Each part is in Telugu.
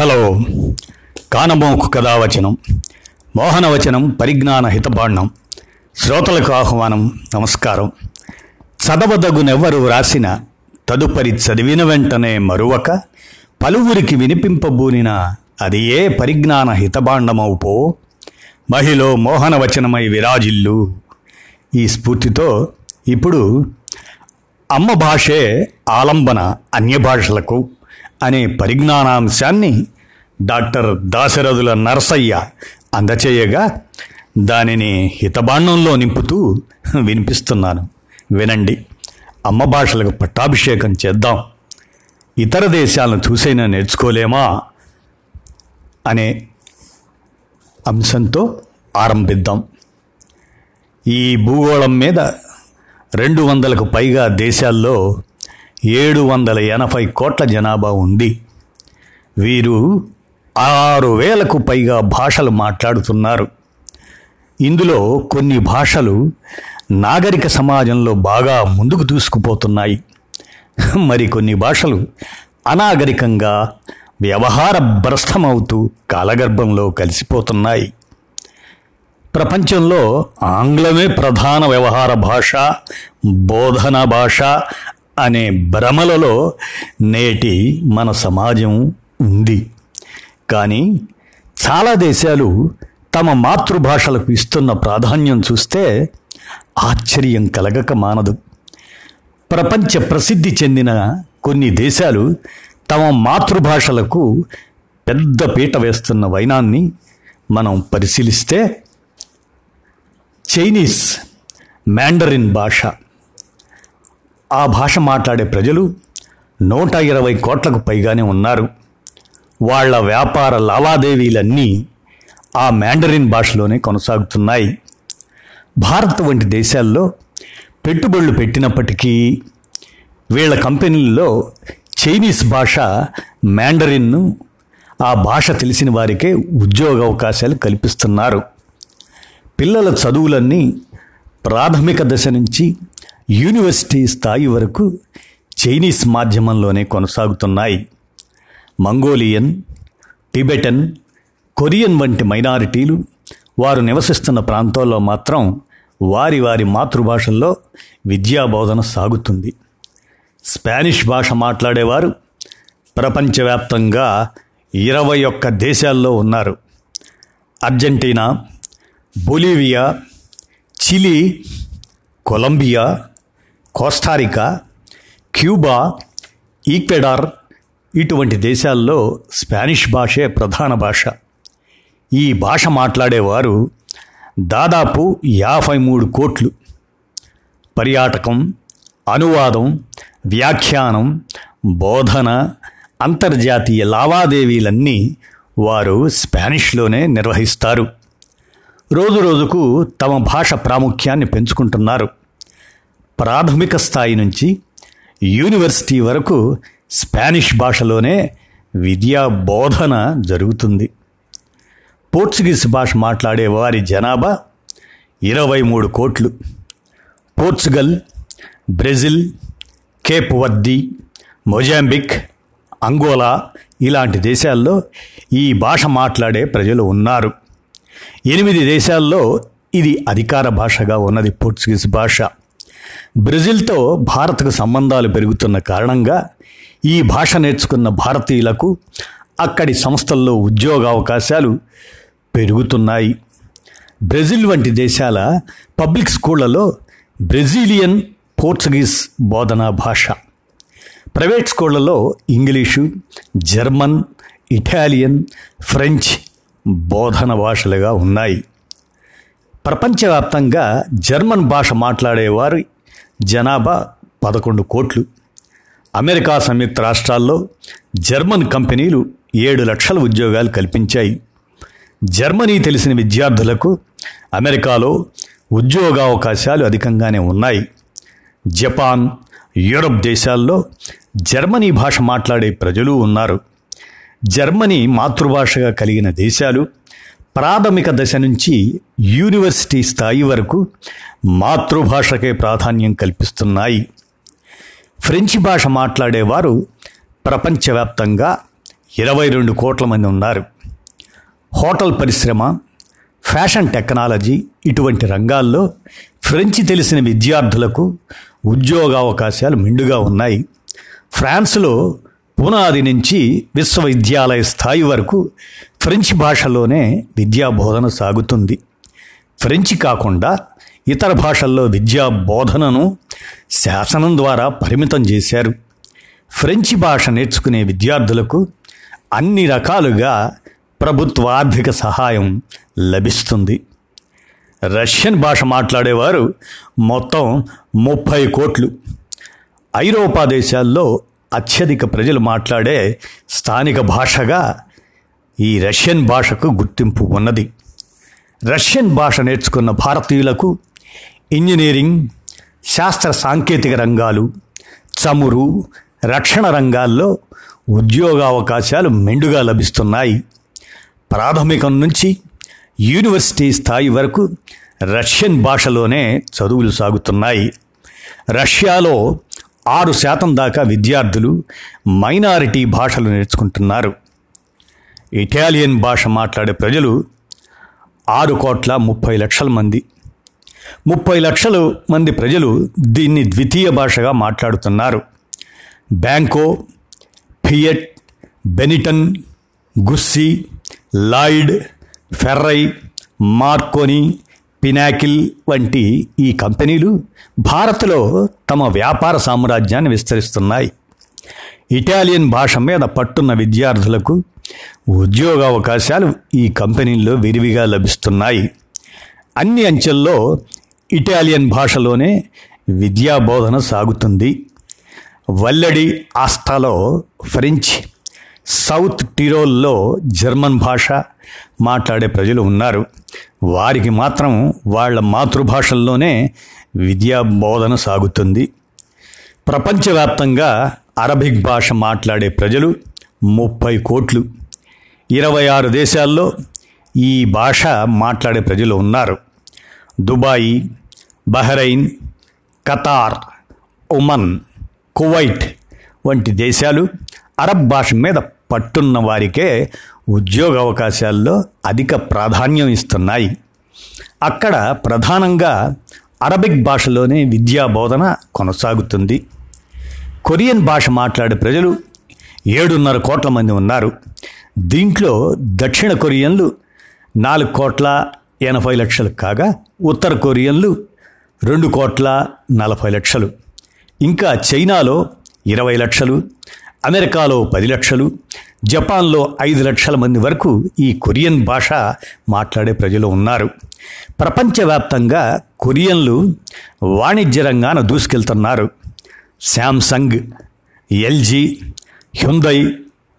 హలో. కానమోకు కథావచనం. మోహనవచనం పరిజ్ఞాన హితబాండం శ్రోతలకు ఆహ్వానం నమస్కారం. చదవదగునెవ్వరు వ్రాసిన తదుపరి చదివిన వెంటనే మరువక పలువురికి వినిపింపబూనిన అది ఏ పరిజ్ఞాన హితబాండమవుపో మహిళ మోహనవచనమై విరాజిల్లు. ఈ స్ఫూర్తితో ఇప్పుడు అమ్మ భాషే ఆలంబన అన్య భాషలకు అనే పరిజ్ఞానాంశాన్ని డాక్టర్ దాశరథుల నరసయ్య అందచేయగా దానిని హితబాండంలో నింపుతూ వినిపిస్తున్నాను. వినండి. అమ్మ భాషలకు పట్టాభిషేకం చేద్దాం. ఇతర దేశాలను చూసైనా నేర్చుకోలేమా? అనే అంశంతో ఆరంభిద్దాం. ఈ భూగోళం మీద రెండు వందలకు పైగా దేశాల్లో ఏడు వందల ఎనభై కోట్ల జనాభా ఉంది. వీరు ఆరు వేలకు పైగా భాషలు మాట్లాడుతున్నారు. ఇందులో కొన్ని భాషలు నాగరిక సమాజంలో బాగా ముందుకు దూసుకుపోతున్నాయి. మరికొన్ని భాషలు అనాగరికంగా వ్యవహార భ్రష్టమవుతూ కాలగర్భంలో కలిసిపోతున్నాయి. ప్రపంచంలో ఆంగ్లమే ప్రధాన వ్యవహార భాష బోధన భాష అనే భ్రమలలో నేటి మన సమాజం ఉంది. కానీ చాలా దేశాలు తమ మాతృభాషలకు ఇస్తున్న ప్రాధాన్యం చూస్తే ఆశ్చర్యం కలగక మానదు. ప్రపంచ ప్రసిద్ధి చెందిన కొన్ని దేశాలు తమ మాతృభాషలకు పెద్ద పీట వేస్తున్న వైనాన్ని మనం పరిశీలిస్తే చైనీస్ మ్యాండరిన్ భాష ఆ భాష మాట్లాడే ప్రజలు నూట ఇరవై కోట్లకు పైగానే ఉన్నారు. వాళ్ళ వ్యాపార లావాదేవీలన్నీ ఆ మ్యాండరిన్ భాషలోనే కొనసాగుతున్నాయి. భారత్ వంటి దేశాల్లో పెట్టుబడులు పెట్టినప్పటికీ వీళ్ళ కంపెనీల్లో చైనీస్ భాష మ్యాండరిన్ను ఆ భాష తెలిసిన వారికే ఉద్యోగ అవకాశాలు కల్పిస్తున్నారు. పిల్లల చదువులన్నీ ప్రాథమిక దశ నుంచి యూనివర్సిటీ స్థాయి వరకు చైనీస్ మాధ్యమంలోనే కొనసాగుతున్నాయి. మంగోలియన్ టిబెటన్ కొరియన్ వంటి మైనారిటీలు వారు నివసిస్తున్న ప్రాంతాల్లో మాత్రం వారి వారి మాతృభాషల్లో విద్యాబోధన సాగుతుంది. స్పానిష్ భాష మాట్లాడేవారు ప్రపంచవ్యాప్తంగా ఇరవై ఒక్క దేశాల్లో ఉన్నారు. Argentina Bolivia Chile Colombia Costa Rica Cuba Ecuador ఇటువంటి దేశాల్లో స్పానిష్ భాషే ప్రధాన భాష. ఈ భాష మాట్లాడేవారు దాదాపు యాభై మూడు కోట్లు. పర్యాటకం అనువాదం వ్యాఖ్యానం బోధన అంతర్జాతీయ లావాదేవీలన్నీ వారు స్పానిష్లోనే నిర్వహిస్తారు. రోజు రోజుకు తమ భాష ప్రాముఖ్యాన్ని పెంచుకుంటున్నారు. ప్రాథమిక స్థాయి నుంచి యూనివర్సిటీ వరకు స్పానిష్ భాషలోనే విద్యా బోధన జరుగుతుంది. పోర్చుగీస్ భాష మాట్లాడే వారి జనాభా ఇరవై మూడు కోట్లు. Portugal Brazil Cape Verde Mozambique Angola ఇలాంటి దేశాల్లో ఈ భాష మాట్లాడే ప్రజలు ఉన్నారు. ఎనిమిది దేశాల్లో ఇది అధికార భాషగా ఉన్నది పోర్చుగీస్ భాష. బ్రెజిల్తో భారత్కు సంబంధాలు పెరుగుతున్న కారణంగా ఈ భాష నేర్చుకున్న భారతీయులకు అక్కడి సంస్థల్లో ఉద్యోగ అవకాశాలు పెరుగుతున్నాయి. బ్రెజిల్ వంటి దేశాల పబ్లిక్ స్కూళ్ళలో బ్రెజిలియన్ పోర్చుగీస్ బోధనా భాష ప్రైవేట్ స్కూళ్ళలో ఇంగ్లీషు జర్మన్ ఇటాలియన్ ఫ్రెంచ్ బోధన భాషలుగా ఉన్నాయి. ప్రపంచవ్యాప్తంగా జర్మన్ భాష మాట్లాడేవారు జనాభా పదకొండు కోట్లు. అమెరికా సంయుక్త రాష్ట్రాల్లో జర్మన్ కంపెనీలు ఏడు లక్షల ఉద్యోగాలు కల్పించాయి. జర్మనీ తెలిసిన విద్యార్థులకు అమెరికాలో ఉద్యోగావకాశాలు అధికంగానే ఉన్నాయి. జపాన్ యూరప్ దేశాల్లో జర్మనీ భాష మాట్లాడే ప్రజలు ఉన్నారు. జర్మనీ మాతృభాషగా కలిగిన దేశాలు ప్రాథమిక దశ నుంచి యూనివర్సిటీ స్థాయి వరకు మాతృభాషకే ప్రాధాన్యం కల్పిస్తున్నాయి. ఫ్రెంచి భాష మాట్లాడేవారు ప్రపంచవ్యాప్తంగా ఇరవై రెండు కోట్ల మంది ఉన్నారు. హోటల్ పరిశ్రమ ఫ్యాషన్ టెక్నాలజీ ఇటువంటి రంగాల్లో ఫ్రెంచి తెలిసిన విద్యార్థులకు ఉద్యోగ అవకాశాలు మెండుగా ఉన్నాయి. ఫ్రాన్స్లో పునాది నుంచి విశ్వవిద్యాలయ స్థాయి వరకు ఫ్రెంచ్ భాషలోనే విద్యా బోధన సాగుతుంది. ఫ్రెంచ్ కాకుండా ఇతర భాషల్లో విద్యా బోధనను శాసనం ద్వారా పరిమితం చేశారు. ఫ్రెంచి భాష నేర్చుకునే విద్యార్థులకు అన్ని రకాలుగా ప్రభుత్వ ఆర్థిక సహాయం లభిస్తుంది. రష్యన్ భాష మాట్లాడేవారు మొత్తం ముప్పై కోట్లు. ఐరోపా దేశాల్లో అత్యధిక ప్రజలు మాట్లాడే స్థానిక భాషగా ఈ రష్యన్ భాషకు గుర్తింపు ఉన్నది. రష్యన్ భాష నేర్చుకున్న భారతీయులకు ఇంజనీరింగ్ శాస్త్ర సాంకేతిక రంగాలు చమురు రక్షణ రంగాల్లో ఉద్యోగావకాశాలు మెండుగా లభిస్తున్నాయి. ప్రాథమికం నుంచి యూనివర్సిటీ స్థాయి వరకు రష్యన్ భాషలోనే చదువులు సాగుతున్నాయి. రష్యాలో ఆరు శాతం దాకా విద్యార్థులు మైనారిటీ భాషలు నేర్చుకుంటున్నారు. ఇటాలియన్ భాష మాట్లాడే ప్రజలు ఆరు కోట్ల ముప్పై లక్షల మంది. ముప్పై లక్షల మంది ప్రజలు దీన్ని ద్వితీయ భాషగా మాట్లాడుతున్నారు. Banco Fiat Benetton Gucci Lloyd Ferrari Marconi Pinnacle వంటి ఈ కంపెనీలు భారత్లో తమ వ్యాపార సామ్రాజ్యాన్ని విస్తరిస్తున్నాయి. ఇటాలియన్ భాష మీద పట్టున్న విద్యార్థులకు ఉద్యోగ అవకాశాలు ఈ కంపెనీల్లో విరివిగా లభిస్తున్నాయి. అన్ని అంచెల్లో ఇటాలియన్ భాషలోనే విద్యా బోధన సాగుతుంది. వల్లడి ఆస్థాలో ఫ్రెంచ్ సౌత్ టిరోల్లో జర్మన్ భాష మాట్లాడే ప్రజలు ఉన్నారు. వారికి మాత్రం వాళ్ళ మాతృభాషల్లోనే విద్యా బోధన సాగుతుంది. ప్రపంచవ్యాప్తంగా అరబిక్ భాష మాట్లాడే ప్రజలు ముప్పై కోట్లు. ఇరవై ఆరు దేశాల్లో ఈ భాష మాట్లాడే ప్రజలు ఉన్నారు. Dubai Bahrain Qatar Oman Kuwait వంటి దేశాలు అరబ్ భాష మీద పట్టున్న వారికే ఉద్యోగ అవకాశాల్లో అధిక ప్రాధాన్యం ఇస్తున్నాయి. అక్కడ ప్రధానంగా అరబిక్ భాషలోనే విద్యా బోధన కొనసాగుతుంది. కొరియన్ భాష మాట్లాడే ప్రజలు ఏడున్నర కోట్ల మంది ఉన్నారు. దీంట్లో దక్షిణ కొరియన్లు నాలుగు కోట్ల ఎనభై లక్షలు కాగా ఉత్తర కొరియన్లు రెండు కోట్ల నలభై లక్షలు. ఇంకా చైనాలో ఇరవై లక్షలు అమెరికాలో పది లక్షలు జపాన్లో ఐదు లక్షల మంది వరకు ఈ కొరియన్ భాష మాట్లాడే ప్రజలు ఉన్నారు. ప్రపంచవ్యాప్తంగా కొరియన్లు వాణిజ్య రంగాన దూసుకెళ్తున్నారు. శాంసంగ్ ఎల్జీ హ్యుందై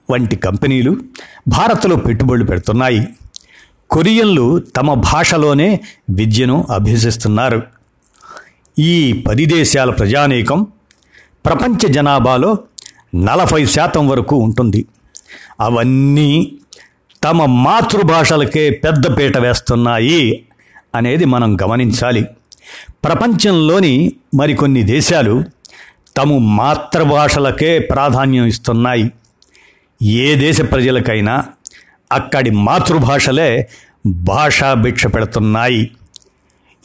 వంటి కంపెనీలు భారత్లో పెట్టుబడులు పెడుతున్నాయి. కొరియన్లు తమ భాషలోనే విద్యను అభ్యసిస్తున్నారు. ఈ పది దేశాల ప్రజానీకం ప్రపంచ జనాభాలో నలభై శాతం వరకు ఉంటుంది. అవన్నీ తమ మాతృభాషలకే పెద్దపీట వేస్తున్నాయి అనేది మనం గమనించాలి. ప్రపంచంలోని మరికొన్ని దేశాలు తమ మాతృభాషలకే ప్రాధాన్యం ఇస్తున్నాయి. ఏ దేశ ప్రజలకైనా అక్కడి మాతృభాషలే భాషా భిక్ష పెడుతున్నాయి.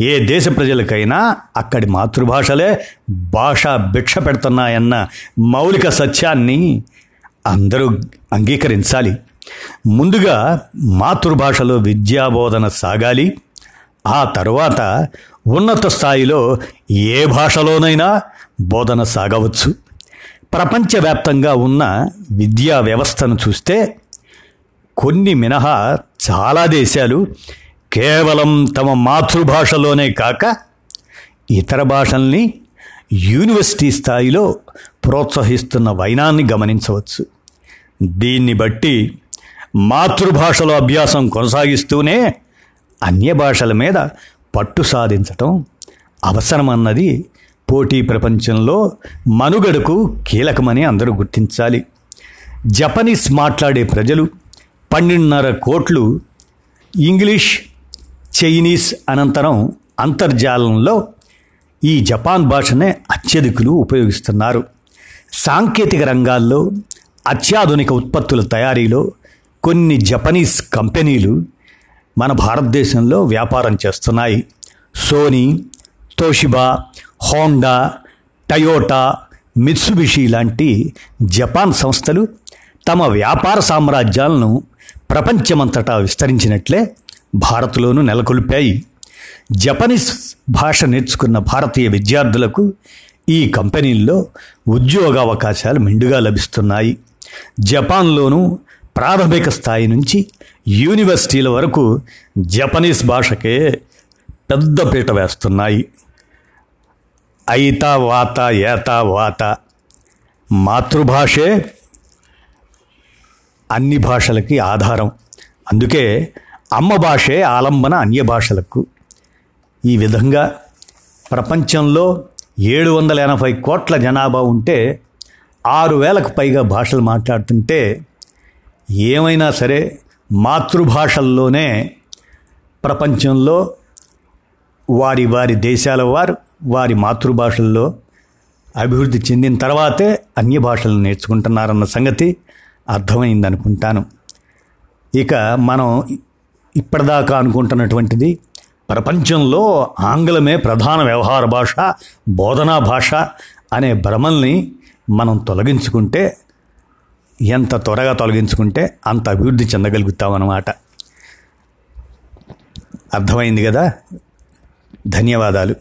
ఏ దేశ ప్రజలకైనా అక్కడి మాతృభాషలే భాషా భిక్ష పెడుతున్నాయన్న మౌలిక సత్యాన్ని అందరూ అంగీకరించాలి. ముందుగా మాతృభాషలో విద్యాబోధన సాగాలి. ఆ తరువాత ఉన్నత స్థాయిలో ఏ భాషలోనైనా బోధన సాగవచ్చు. ప్రపంచవ్యాప్తంగా ఉన్న విద్యా వ్యవస్థను చూస్తే కొన్ని మినహా చాలా దేశాలు కేవలం తమ మాతృభాషలోనే కాక ఇతర భాషల్ని యూనివర్సిటీ స్థాయిలో ప్రోత్సహిస్తున్న వైనాన్ని గమనించవచ్చు. దీన్ని బట్టి మాతృభాషలో అభ్యాసం కొనసాగిస్తూనే అన్య భాషల మీద పట్టు సాధించటం అవసరమన్నది పోటీ ప్రపంచంలో మనుగడకు కీలకమని అందరూ గుర్తించాలి. జపనీస్ మాట్లాడే ప్రజలు పన్నెండున్నర కోట్లు ఇంగ్లీష్ చైనీస్ అనంతరం అంతర్జాలంలో ఈ జపాన్ భాషనే అత్యధికులు ఉపయోగిస్తున్నారు. సాంకేతిక రంగాల్లో అత్యాధునిక ఉత్పత్తుల తయారీలో కొన్ని జపనీస్ కంపెనీలు మన భారతదేశంలో వ్యాపారం చేస్తున్నాయి. Sony Toshiba Honda Toyota Mitsubishi లాంటి జపాన్ సంస్థలు తమ వ్యాపార సామ్రాజ్యాలను ప్రపంచమంతటా విస్తరించినట్లే భారత్లోనూ నెలకొల్పాయి. జపనీస్ భాష నేర్చుకున్న భారతీయ విద్యార్థులకు ఈ కంపెనీల్లో ఉద్యోగ అవకాశాలు మెండుగా లభిస్తున్నాయి. జపాన్లోనూ ప్రాథమిక స్థాయి నుంచి యూనివర్సిటీల వరకు జపనీస్ భాషకే పెద్ద పీట వేస్తున్నాయి. ఐతా వాత ఏత వాత మాతృభాషే అన్ని భాషలకి ఆధారం. అందుకే అమ్మ భాషే ఆలంబన అన్య భాషలకు. ఈ విధంగా ప్రపంచంలో ఏడు వందల ఎనభై కోట్ల జనాభా ఉంటే ఆరు వేలకు పైగా భాషలు మాట్లాడుతుంటే ఏమైనా సరే మాతృభాషల్లోనే ప్రపంచంలో వారి వారి దేశాల వారు వారి మాతృభాషల్లో అభివృద్ధి చెందిన తర్వాతే అన్య భాషలు నేర్చుకుంటున్నారన్న సంగతి అర్థమైందనుకుంటాను. ఇక మనం ఇప్పటిదాకా అనుకుంటున్నటువంటిది. ప్రపంచంలో ఆంగ్లమే ప్రధాన వ్యవహార భాష బోధనా భాష అనే భ్రమల్ని మనం తొలగించుకుంటే ఎంత త్వరగా తొలగించుకుంటే అంత అభివృద్ధి చెందగలుగుతామన్నమాట. అర్థమైంది కదా? ధన్యవాదాలు.